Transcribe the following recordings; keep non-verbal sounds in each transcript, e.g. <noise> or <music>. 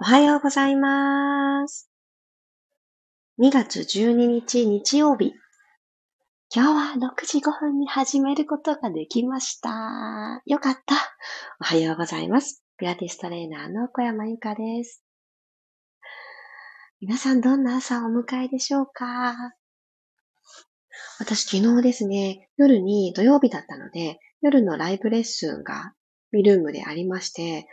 おはようございます。2月12日日曜日。今日は6時5分に始めることができました。よかった。おはようございます。ピラティストレーナーの小山由かです。皆さんどんな朝をお迎えでしょうか？私昨日ですね、夜に土曜日だったので、夜のライブレッスンがミルームでありまして、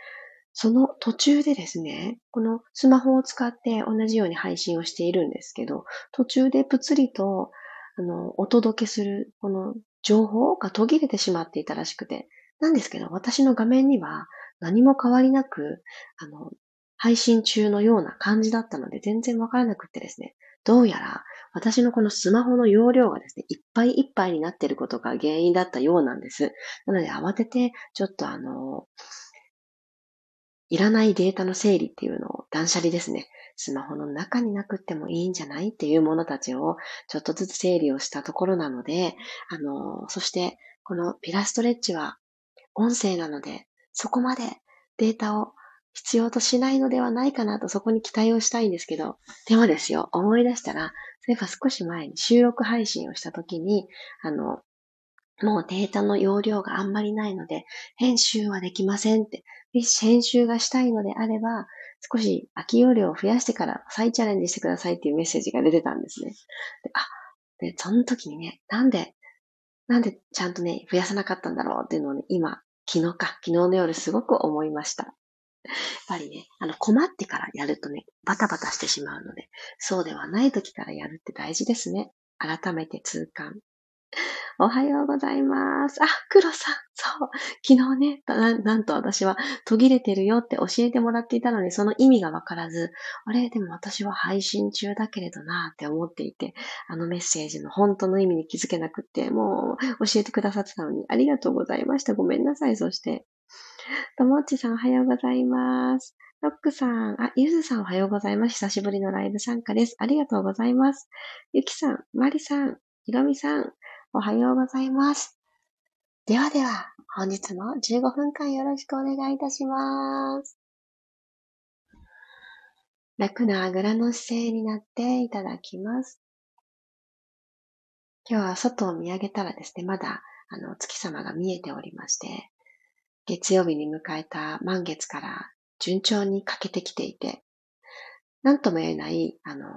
その途中でですね、このスマホを使って同じように配信をしているんですけど、途中でぷつりと、あの、お届けする、この情報が途切れてしまっていたらしくて、なんですけど、私の画面には何も変わりなく、あの、配信中のような感じだったので全然わからなくってですね、どうやら私のこのスマホの容量がですね、いっぱいいっぱいになっていることが原因だったようなんです。なので慌てて、ちょっとあの、いらないデータの整理っていうのを断捨離ですね。スマホの中になくってもいいんじゃないっていうものたちをちょっとずつ整理をしたところなので、あの、そしてこのピラストレッチは音声なので、そこまでデータを必要としないのではないかなとそこに期待をしたいんですけど、でもですよ、思い出したら、そういえば少し前に収録配信をした時に、あの、もうデータの容量があんまりないので、編集はできませんって、編集がしたいのであれば、少し空き容量を増やしてから再チャレンジしてくださいっていうメッセージが出てたんですね。で、あ、で、その時にね、なんで、なんでちゃんとね、増やさなかったんだろうっていうのをね、今、昨日か、昨日の夜すごく思いました。やっぱりね、あの、困ってからやるとね、バタバタしてしまうので、そうではない時からやるって大事ですね。改めて痛感。<laughs> おはようございます。あ、黒さん。そう。昨日ね、ななんと私は途切れてるよって教えてもらっていたのに、その意味がわからず、あれ、でも私は配信中だけれどなって思っていて、あのメッセージの本当の意味に気づけなくって、もう教えてくださってたのに、ありがとうございました。ごめんなさい。そして、ともっちさんおはようございます。ロックさん、あ、ゆずさんおはようございます。久しぶりのライブ参加です。ありがとうございます。ゆきさん、まりさん、ひろみさん、おはようございます。ではでは、本日も15分間よろしくお願いいたします。楽なあぐらの姿勢になっていただきます。今日は外を見上げたらですね、まだあの月様が見えておりまして、月曜日に迎えた満月から順調に欠けてきていて、なんとも言えない、あの、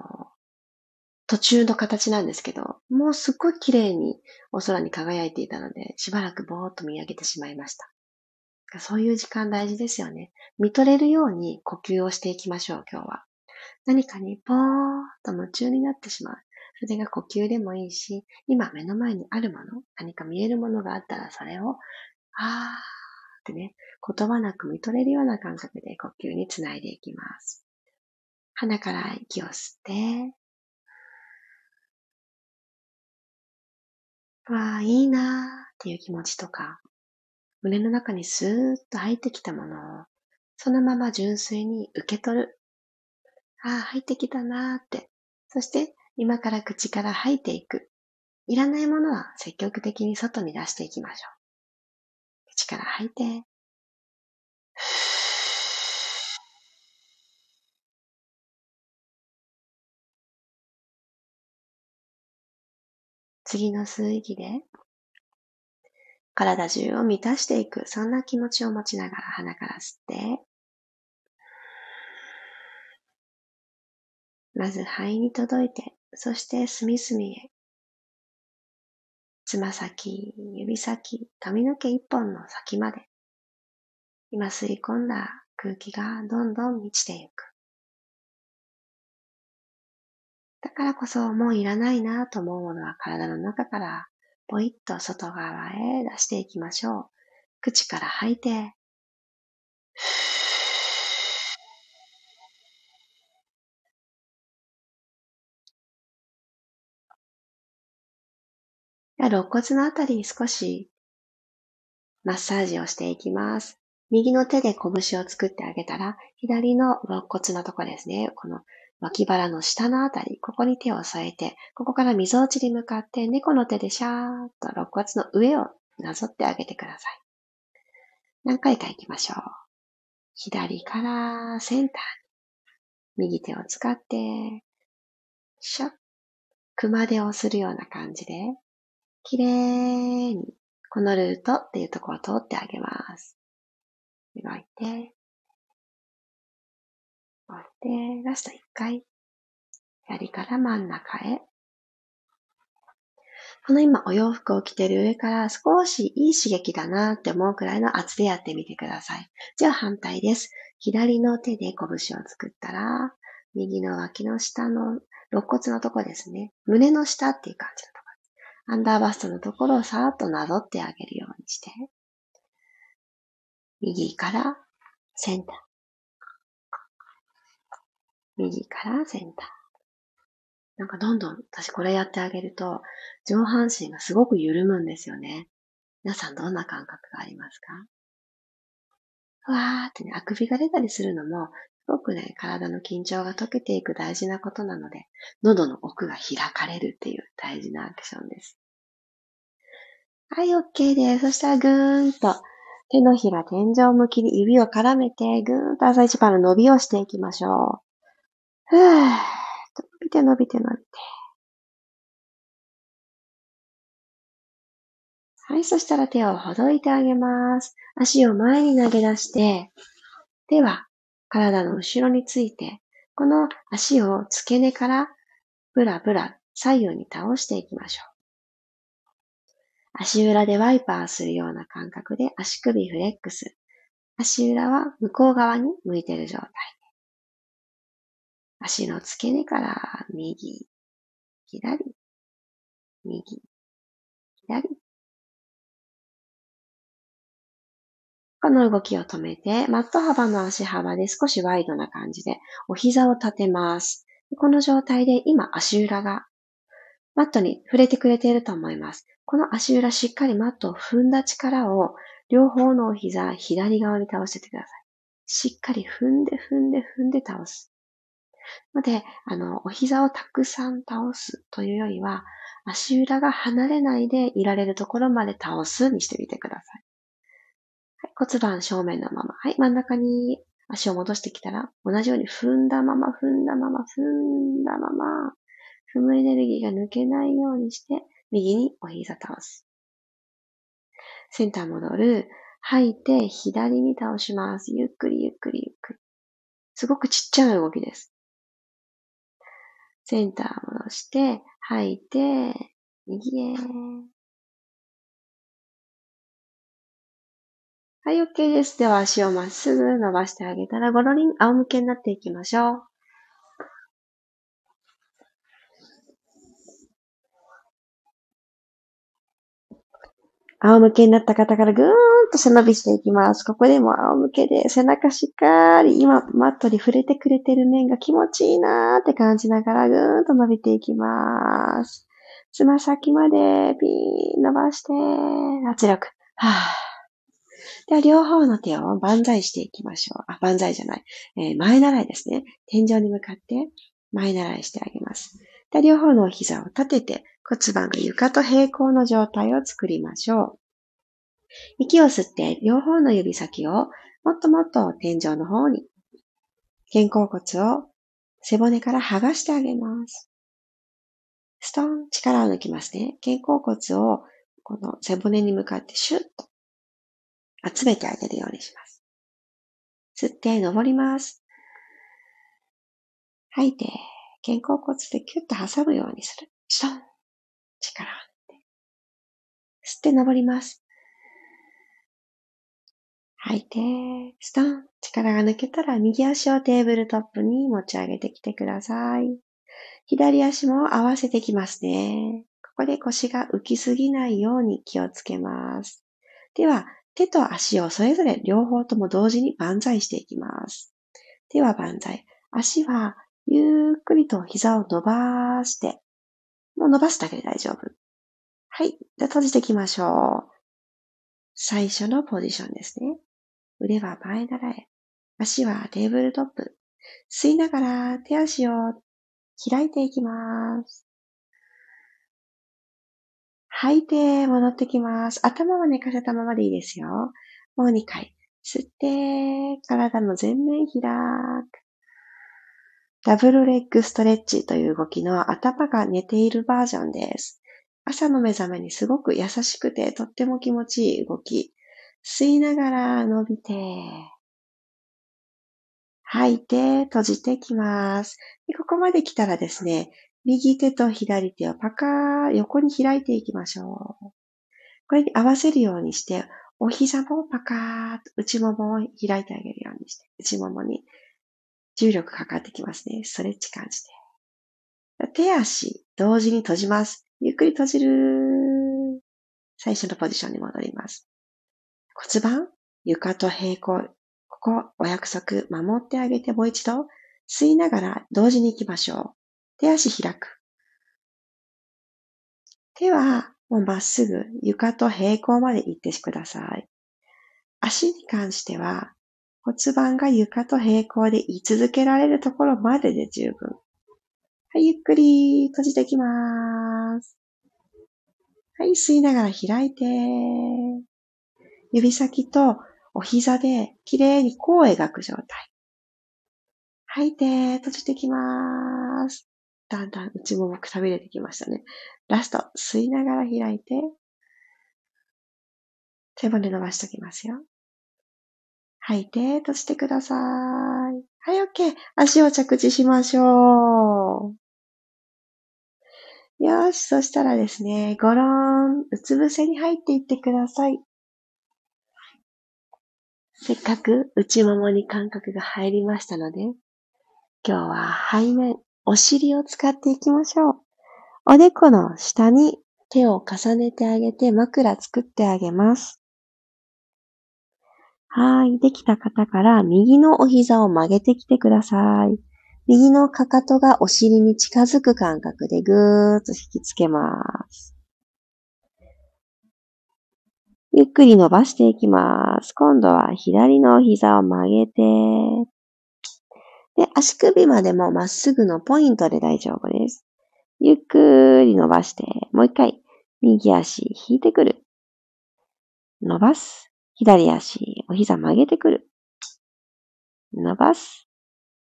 途中の形なんですけど、もうすっごい綺麗にお空に輝いていたので、しばらくぼーっと見上げてしまいました。そういう時間大事ですよね。見とれるように呼吸をしていきましょう、今日は。何かにぼーっと夢中になってしまう。それが呼吸でもいいし、今目の前にあるもの、何か見えるものがあったらそれを、あーってね、言葉なく見とれるような感覚で呼吸につないでいきます。鼻から息を吸って、わあ、いいなあっていう気持ちとか、胸の中にスーッと入ってきたものを、そのまま純粋に受け取る。ああ、入ってきたなあって。そして、今から口から吐いていく。いらないものは積極的に外に出していきましょう。口から吐いて。次の吸う息で、体中を満たしていく、そんな気持ちを持ちながら鼻から吸って、まず肺に届いて、そして隅々へ。つま先、指先、髪の毛一本の先まで。今吸い込んだ空気がどんどん満ちていく。だからこそもういらないなと思うものは体の中からポイッと外側へ出していきましょう。口から吐いて、肋骨のあたりに少しマッサージをしていきます。右の手で拳を作ってあげたら、左の肋骨のとこですね。この脇腹の下のあたり、ここに手を添えて、ここから溝落ちに向かって猫の手でシャーッと肋骨の上をなぞってあげてください。何回か行きましょう。左からセンターに。右手を使って、シャッ、熊手をするような感じで、きれいに、このルートっていうところを通ってあげます。動いて、動いて、ラスト1回。左から真ん中へ。この今お洋服を着てる上から少しいい刺激だなって思うくらいの圧でやってみてください。じゃあ反対です。左の手で拳を作ったら、右の脇の下の肋骨のとこですね。胸の下っていう感じのところ。アンダーバストのところをさーっとなぞってあげるようにして、右からセンター。右からセンター。なんかどんどん私これやってあげると上半身がすごく緩むんですよね。皆さんどんな感覚がありますか？ふわーってね、あくびが出たりするのも、すごくね、体の緊張が解けていく大事なことなので、喉の奥が開かれるっていう大事なアクションです。はい、OK です。そしたらぐーんと手のひら天井向きに指を絡めて、ぐーんと朝一番の伸びをしていきましょう。ふー伸びて伸びて伸びて。はい、そしたら手をほどいてあげます。足を前に投げ出して、手は体の後ろについて、この足を付け根からブラブラ左右に倒していきましょう。足裏でワイパーするような感覚で足首フレックス。足裏は向こう側に向いている状態。足の付け根から右、左、右、左、この動きを止めて、マット幅の足幅で少しワイドな感じで、お膝を立てます。この状態で今足裏がマットに触れてくれていると思います。この足裏しっかりマットを踏んだ力を両方のお膝左側に倒しててください。しっかり踏んで踏んで踏んで倒す。ので、あの、お膝をたくさん倒すというよりは、足裏が離れないでいられるところまで倒すにしてみてください。骨盤正面のまま。はい、真ん中に足を戻してきたら、同じように踏んだまま、踏んだまま、踏んだまま、踏むエネルギーが抜けないようにして、右にお膝倒す。センター戻る。吐いて、左に倒します。ゆっくりゆっくりゆっくり。すごくちっちゃな動きです。センター戻して、吐いて、右へ。はい、OK です。では足をまっすぐ伸ばしてあげたら、ゴロリン仰向けになっていきましょう。仰向けになった方からぐーんと背伸びしていきます。ここでも仰向けで背中しっかり今マットに触れてくれてる面が気持ちいいなーって感じながらぐーんと伸びていきます。つま先までピーン伸ばして、圧力。はぁでは、両方の手を万歳していきましょう。あ、万歳じゃない。えー、前習いですね。天井に向かって前習いしてあげます。で両方の膝を立てて骨盤が床と平行の状態を作りましょう。息を吸って両方の指先をもっともっと天井の方に肩甲骨を背骨から剥がしてあげます。ストーン、力を抜きますね。肩甲骨をこの背骨に向かってシュッと集めてあげるようにします。吸って登ります。吐いて、肩甲骨でキュッと挟むようにする。シトン力を抜いて。吸って登ります。吐いて、ストン力が抜けたら右足をテーブルトップに持ち上げてきてください。左足も合わせてきますね。ここで腰が浮きすぎないように気をつけます。では、手と足をそれぞれ両方とも同時に万歳していきます。手は万歳。足はゆっくりと膝を伸ばして、もう伸ばすだけで大丈夫。はい。で、閉じていきましょう。最初のポジションですね。腕は前習え。足はテーブルトップ。吸いながら手足を開いていきます。吐いて戻ってきます。頭は寝かせたままでいいですよ。もう2回。吸って、体の前面開く。ダブルレッグストレッチという動きの頭が寝ているバージョンです。朝の目覚めにすごく優しくてとっても気持ちいい動き。吸いながら伸びて、吐いて閉じてきます。でここまで来たらですね、右手と左手をパカー横に開いていきましょう。これに合わせるようにして、お膝もパカーと内ももを開いてあげるようにして、内ももに重力かかってきますね。ストレッチ感じて。手足同時に閉じます。ゆっくり閉じる。最初のポジションに戻ります。骨盤、床と平行。ここ、お約束、守ってあげてもう一度、吸いながら同時に行きましょう。手足開く。手はもうまっすぐ床と平行まで行ってください。足に関しては骨盤が床と平行で居続けられるところまでで十分。はい、ゆっくり閉じてきます。はい、吸いながら開いて、指先とお膝で綺麗に弧を描く状態。吐いて、閉じてきます。だんだん内ももくたびれてきましたね。ラスト、吸いながら開いて、背骨伸ばしておきますよ。吐いて、閉じてください。はい、OK。足を着地しましょう。よし、そしたらですね、ゴロン、うつ伏せに入っていってください。せっかく内ももに感覚が入りましたので、今日は背面、お尻を使っていきましょう。おでこの下に手を重ねてあげて枕作ってあげます。はい。できた方から右のお膝を曲げてきてください。右のかかとがお尻に近づく感覚でぐーっと引きつけます。ゆっくり伸ばしていきます。今度は左のお膝を曲げて、で、足首までもまっすぐのポイントで大丈夫です。ゆっくり伸ばして、もう一回、右足引いてくる。伸ばす。左足、お膝曲げてくる。伸ばす。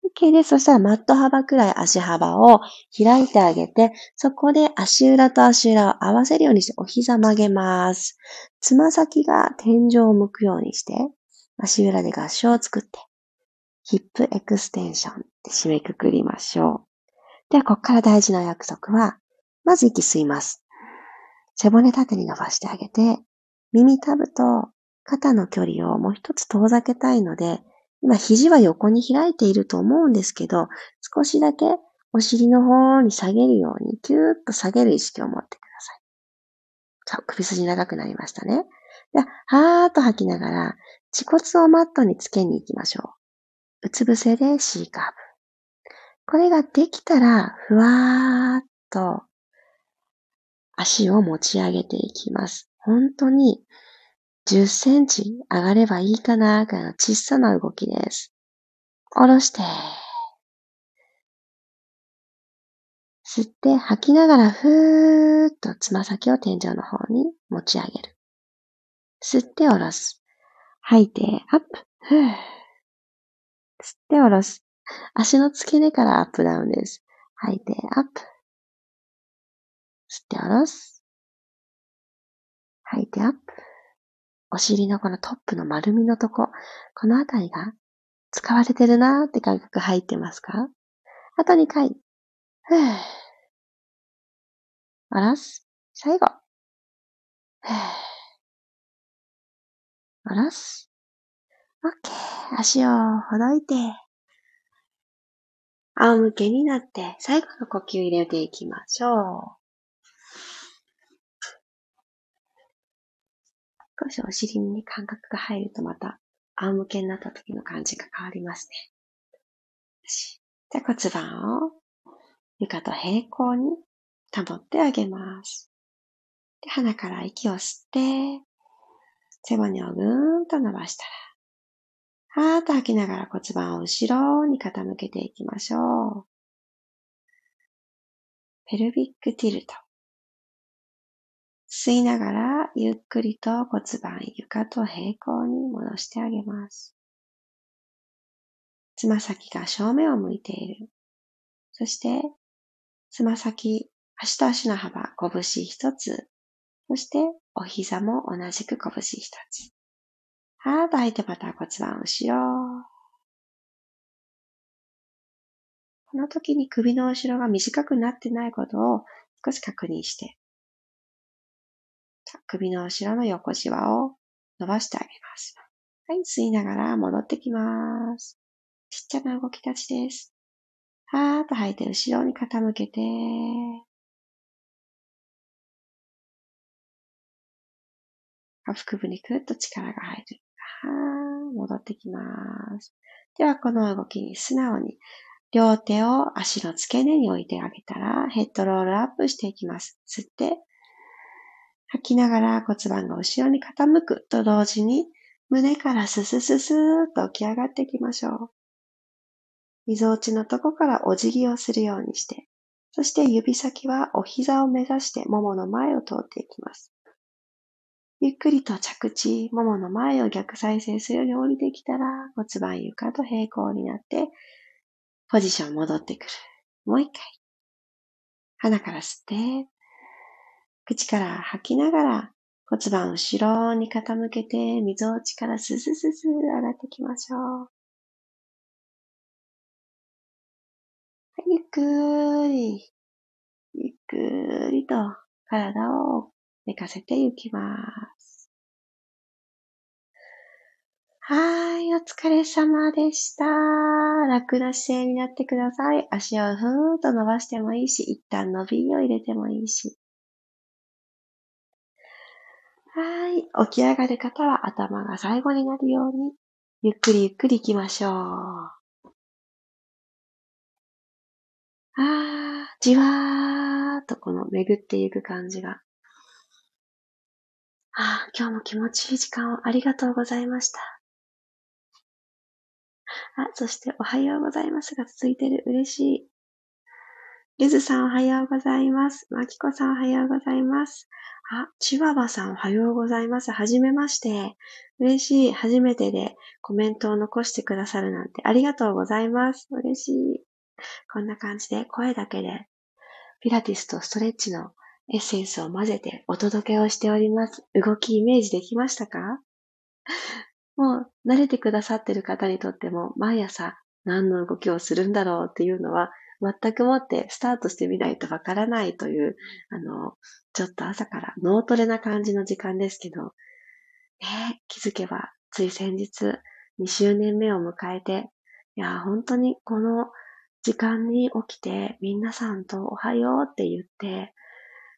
OK です。そしたらマット幅くらい足幅を開いてあげて、そこで足裏と足裏を合わせるようにしてお膝曲げます。つま先が天井を向くようにして、足裏で合掌を作って、ヒップエクステンションで締めくくりましょう。では、ここから大事な約束は、まず息吸います。背骨縦に伸ばしてあげて、耳たぶと肩の距離をもう一つ遠ざけたいので、今肘は横に開いていると思うんですけど、少しだけお尻の方に下げるように、キューッと下げる意識を持ってください。そう、首筋長くなりましたね。で、はーっと吐きながら、恥骨をマットにつけに行きましょう。うつ伏せで C カーブ。これができたら、ふわーっと足を持ち上げていきます。本当に10センチ上がればいいかな、ぐらいの小さな動きです。下ろして。吸って吐きながらふーっとつま先を天井の方に持ち上げる。吸って下ろす。吐いてアップ。吸って下ろす。足の付け根からアップダウンです。吐いてアップ。吸って下ろす。吐いてアップ。お尻のこのトップの丸みのとこ、このあたりが使われてるなーって感覚入ってますか？あと2回。ふぅ。下ろす。最後。ふぅ。下ろす。オッケー。足をほどいて。仰向けになって、最後の呼吸入れていきましょう。少しお尻に感覚が入るとまた仰向けになった時の感じが変わりますね。じゃあ骨盤を床と平行に保ってあげます。で鼻から息を吸って、背骨をぐーんと伸ばしたら、はーっと吐きながら骨盤を後ろに傾けていきましょう。ペルビックティルト。吸いながらゆっくりと骨盤床と平行に戻してあげます。つま先が正面を向いている。そして、つま先、足と足の幅、拳一つ。そして、お膝も同じく拳一つ。はーっと吐いてまた骨盤後ろ。この時に首の後ろが短くなってないことを少し確認して、首の後ろの横じわを伸ばしてあげます。はい、吸いながら戻ってきます。ちっちゃな動き立ちです。はーっと吐いて後ろに傾けて、下腹部にくっと力が入る。はー、戻ってきます。では、この動きに素直に両手を足の付け根に置いてあげたら、ヘッドロールアップしていきます。吸って、吐きながら骨盤が後ろに傾くと同時に、胸からススススーっと起き上がっていきましょう。溝落ちのとこからお辞儀をするようにして、そして指先はお膝を目指してももの前を通っていきます。ゆっくりと着地、ももの前を逆再生するように降りてきたら骨盤床と平行になってポジション戻ってくる。もう一回。鼻から吸って、口から吐きながら骨盤後ろに傾けて、溝落ちからスススス上がっていきましょう。はい、ゆっくり、ゆっくりと体を寝かせていきます。はい、お疲れ様でした。楽な姿勢になってください。足をふーんと伸ばしてもいいし、一旦伸びを入れてもいいし。はい、起き上がる方は頭が最後になるように、ゆっくりゆっくり行きましょう。あー、じわーっとこの巡っていく感じが。あー、今日も気持ちいい時間をありがとうございました。あ、そしておはようございますが続いてる。嬉しい。ゆずさんおはようございます。まきこさんおはようございます。あ、ちわばさんおはようございます。はじめまして。嬉しい。初めてでコメントを残してくださるなんてありがとうございます。嬉しい。こんな感じで声だけでピラティスとストレッチのエッセンスを混ぜてお届けをしております。動きイメージできましたか？もう慣れてくださってる方にとっても毎朝何の動きをするんだろうっていうのは全くもってスタートしてみないとわからないという、あの、ちょっと朝から脳トレな感じの時間ですけど、ね、気づけばつい先日2周年目を迎えて、いや、本当にこの時間に起きて皆さんとおはようって言って、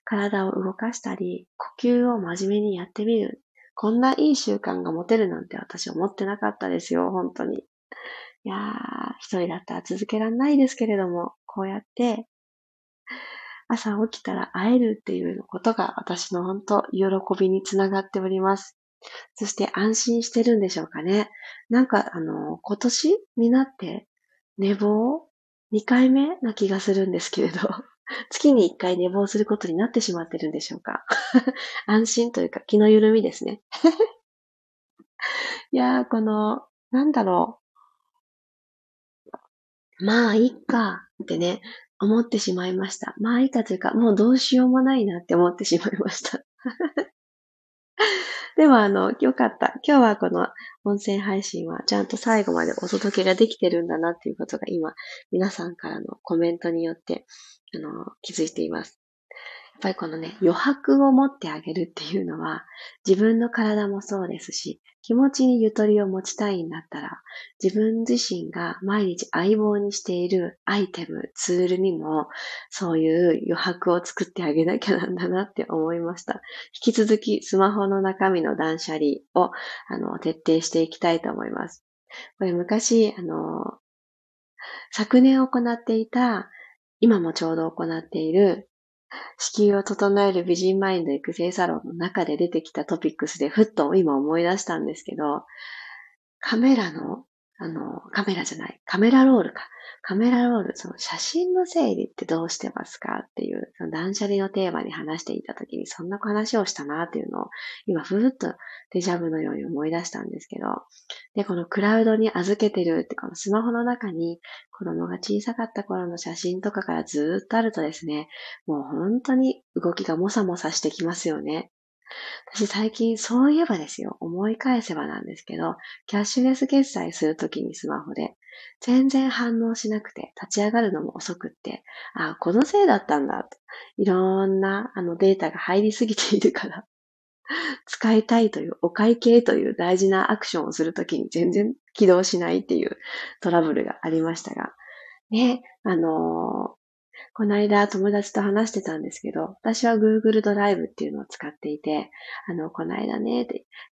体を動かしたり、呼吸を真面目にやってみるこんないい習慣が持てるなんて私思ってなかったですよ、本当に。いやー、一人だったら続けられないですけれども、こうやって、朝起きたら会えるっていうことが私の本当、喜びにつながっております。そして安心してるんでしょうかね。なんか、あの、今年になって寝坊2回目な気がするんですけれど、<laughs> 月に1回寝坊することになってしまってるんでしょうか <laughs> 安心というか気の緩みですね。<laughs> いやー、この、なんだろう。まあ、いっかってね、思ってしまいました。まあ、いいかというか、もうどうしようもないなって思ってしまいました。<laughs> でもあの、よかった。今日はこの音声配信はちゃんと最後までお届けができてるんだなっていうことが今、皆さんからのコメントによってあの、気づいています。やっぱりこのね、余白を持ってあげるっていうのは、自分の体もそうですし、気持ちにゆとりを持ちたいんだったら、自分自身が毎日相棒にしているアイテム、ツールにも、そういう余白を作ってあげなきゃなんだなって思いました。引き続き、スマホの中身の断捨離を、あの、徹底していきたいと思います。これ昔、あの、昨年行っていた今もちょうど行っている子宮を整える美人マインド育成サロンの中で出てきたトピックスでふっと今思い出したんですけど、カメラのあの、カメラじゃない、カメラロールか。カメラロール、その写真の整理ってどうしてますか？っていう、その断捨離のテーマに話していたときに、そんな話をしたなっていうのを、今、ふーっとデジャブのように思い出したんですけど、で、このクラウドに預けてるって、このスマホの中に子供が小さかった頃の写真とかからずーっとあるとですね、もう本当に動きがもさもさしてきますよね。私最近そういえばですよ、思い返せばなんですけど、キャッシュレス決済するときにスマホで、全然反応しなくて、立ち上がるのも遅くって、あ、このせいだったんだと。いろんなあのデータが入りすぎているから、<laughs> 使いたいというお会計という大事なアクションをするときに全然起動しないっていうトラブルがありましたが、ね、あのこの間友達と話してたんですけど、私は Google ドライブっていうのを使っていて、あの、この間ね、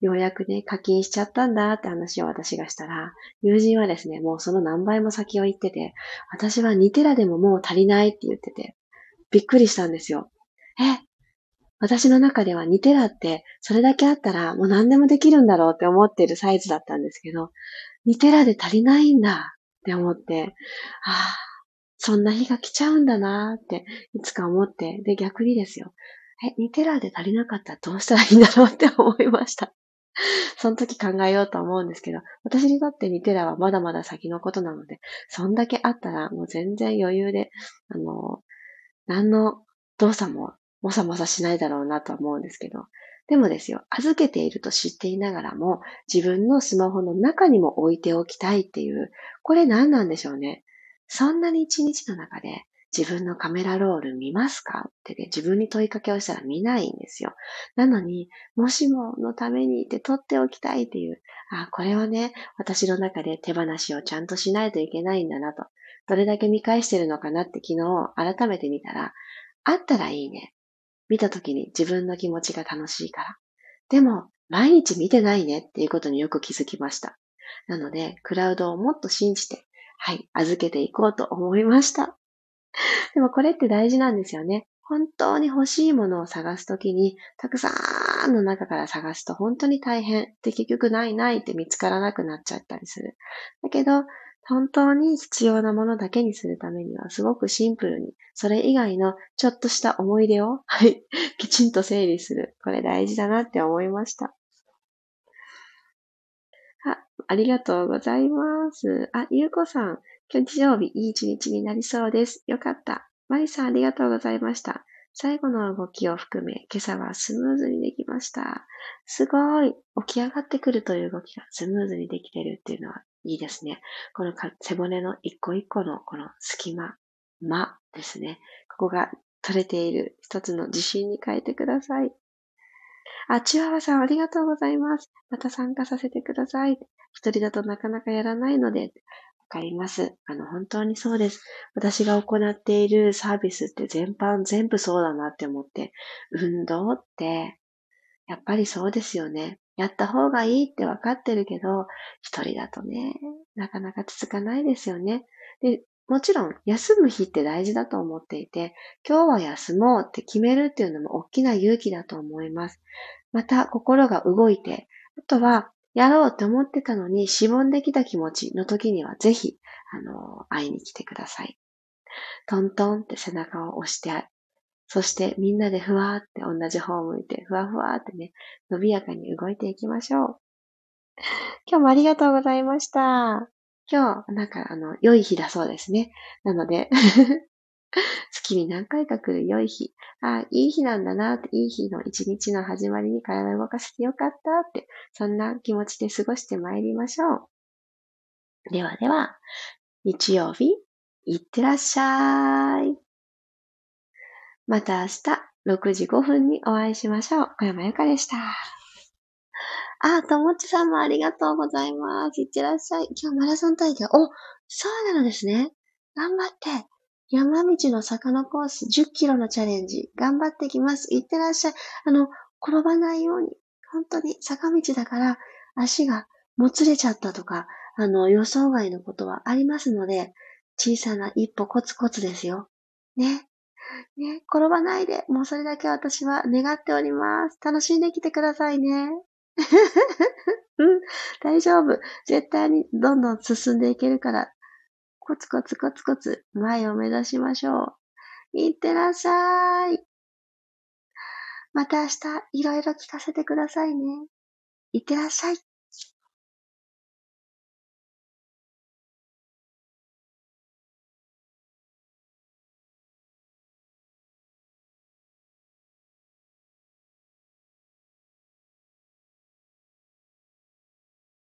ようやくね、課金しちゃったんだって話を私がしたら、友人はですね、もうその何倍も先を言ってて、私は2テラでももう足りないって言ってて、びっくりしたんですよ。え私の中では2テラってそれだけあったらもう何でもできるんだろうって思ってるサイズだったんですけど、2テラで足りないんだって思って、ああ、そんな日が来ちゃうんだなーって、いつか思って、で、逆にですよ。え、2テラで足りなかったらどうしたらいいんだろうって思いました。<laughs> その時考えようと思うんですけど、私にとって2テラはまだまだ先のことなので、そんだけあったらもう全然余裕で、あの、何の動作ももさもさしないだろうなと思うんですけど、でもですよ、預けていると知っていながらも、自分のスマホの中にも置いておきたいっていう、これ何なんでしょうね。そんなに一日の中で自分のカメラロール見ますか？ってね、自分に問いかけをしたら見ないんですよ。なのに、もしものためにって撮っておきたいっていう、あ、これはね、私の中で手放しをちゃんとしないといけないんだなと。どれだけ見返してるのかなって昨日改めて見たら、あったらいいね。見た時に自分の気持ちが楽しいから。でも、毎日見てないねっていうことによく気づきました。なので、クラウドをもっと信じて、はい、預けていこうと思いました。<laughs> でもこれって大事なんですよね。本当に欲しいものを探すときに、たくさんの中から探すと本当に大変。で、結局ないないって見つからなくなっちゃったりする。だけど、本当に必要なものだけにするためには、すごくシンプルに、それ以外のちょっとした思い出を、はい、きちんと整理する。これ大事だなって思いました。ありがとうございます。あ、ゆうこさん、今日日曜日いい一日になりそうです。よかった。まりさんありがとうございました。最後の動きを含め、今朝はスムーズにできました。すごい。起き上がってくるという動きがスムーズにできてるっていうのはいいですね。この背骨の一個一個のこの隙間、間ですね。ここが取れている一つの自信に変えてください。あ、チワワさんありがとうございます。また参加させてください。一人だとなかなかやらないので、わかります。あの、本当にそうです。私が行っているサービスって全般全部そうだなって思って、運動って、やっぱりそうですよね。やった方がいいってわかってるけど、一人だとね、なかなか続かないですよね。で、もちろん、休む日って大事だと思っていて、今日は休もうって決めるっていうのも大きな勇気だと思います。また、心が動いて、あとは、やろうって思ってたのに、しぼんできた気持ちの時には、ぜひ、あの、会いに来てください。トントンって背中を押して、そしてみんなでふわーって同じ方を向いて、ふわふわーってね、伸びやかに動いていきましょう。今日もありがとうございました。今日、なんか、あの、良い日だそうですね。なので <laughs> 月に何回か来る良い日。ああ、いい日なんだなって、いい日の一日の始まりに体を動かせてよかったって、そんな気持ちで過ごしてまいりましょう。ではでは、日曜日、いってらっしゃい。また明日、6時5分にお会いしましょう。小山由かでした。あ、ともちさんもありがとうございます。いってらっしゃい。今日マラソン大会。お、そうなのですね。頑張って。山道の坂のコース10キロのチャレンジ、頑張ってきます。いってらっしゃい。あの、転ばないように、本当に坂道だから足がもつれちゃったとか、あの、予想外のことはありますので、小さな一歩コツコツですよ。ね。ね、転ばないで、もうそれだけ私は願っております。楽しんできてくださいね。<laughs> うん、大丈夫。絶対にどんどん進んでいけるから、コツコツコツコツ前を目指しましょう。いってらっしゃい。また明日いろいろ聞かせてくださいね。いってらっしゃい。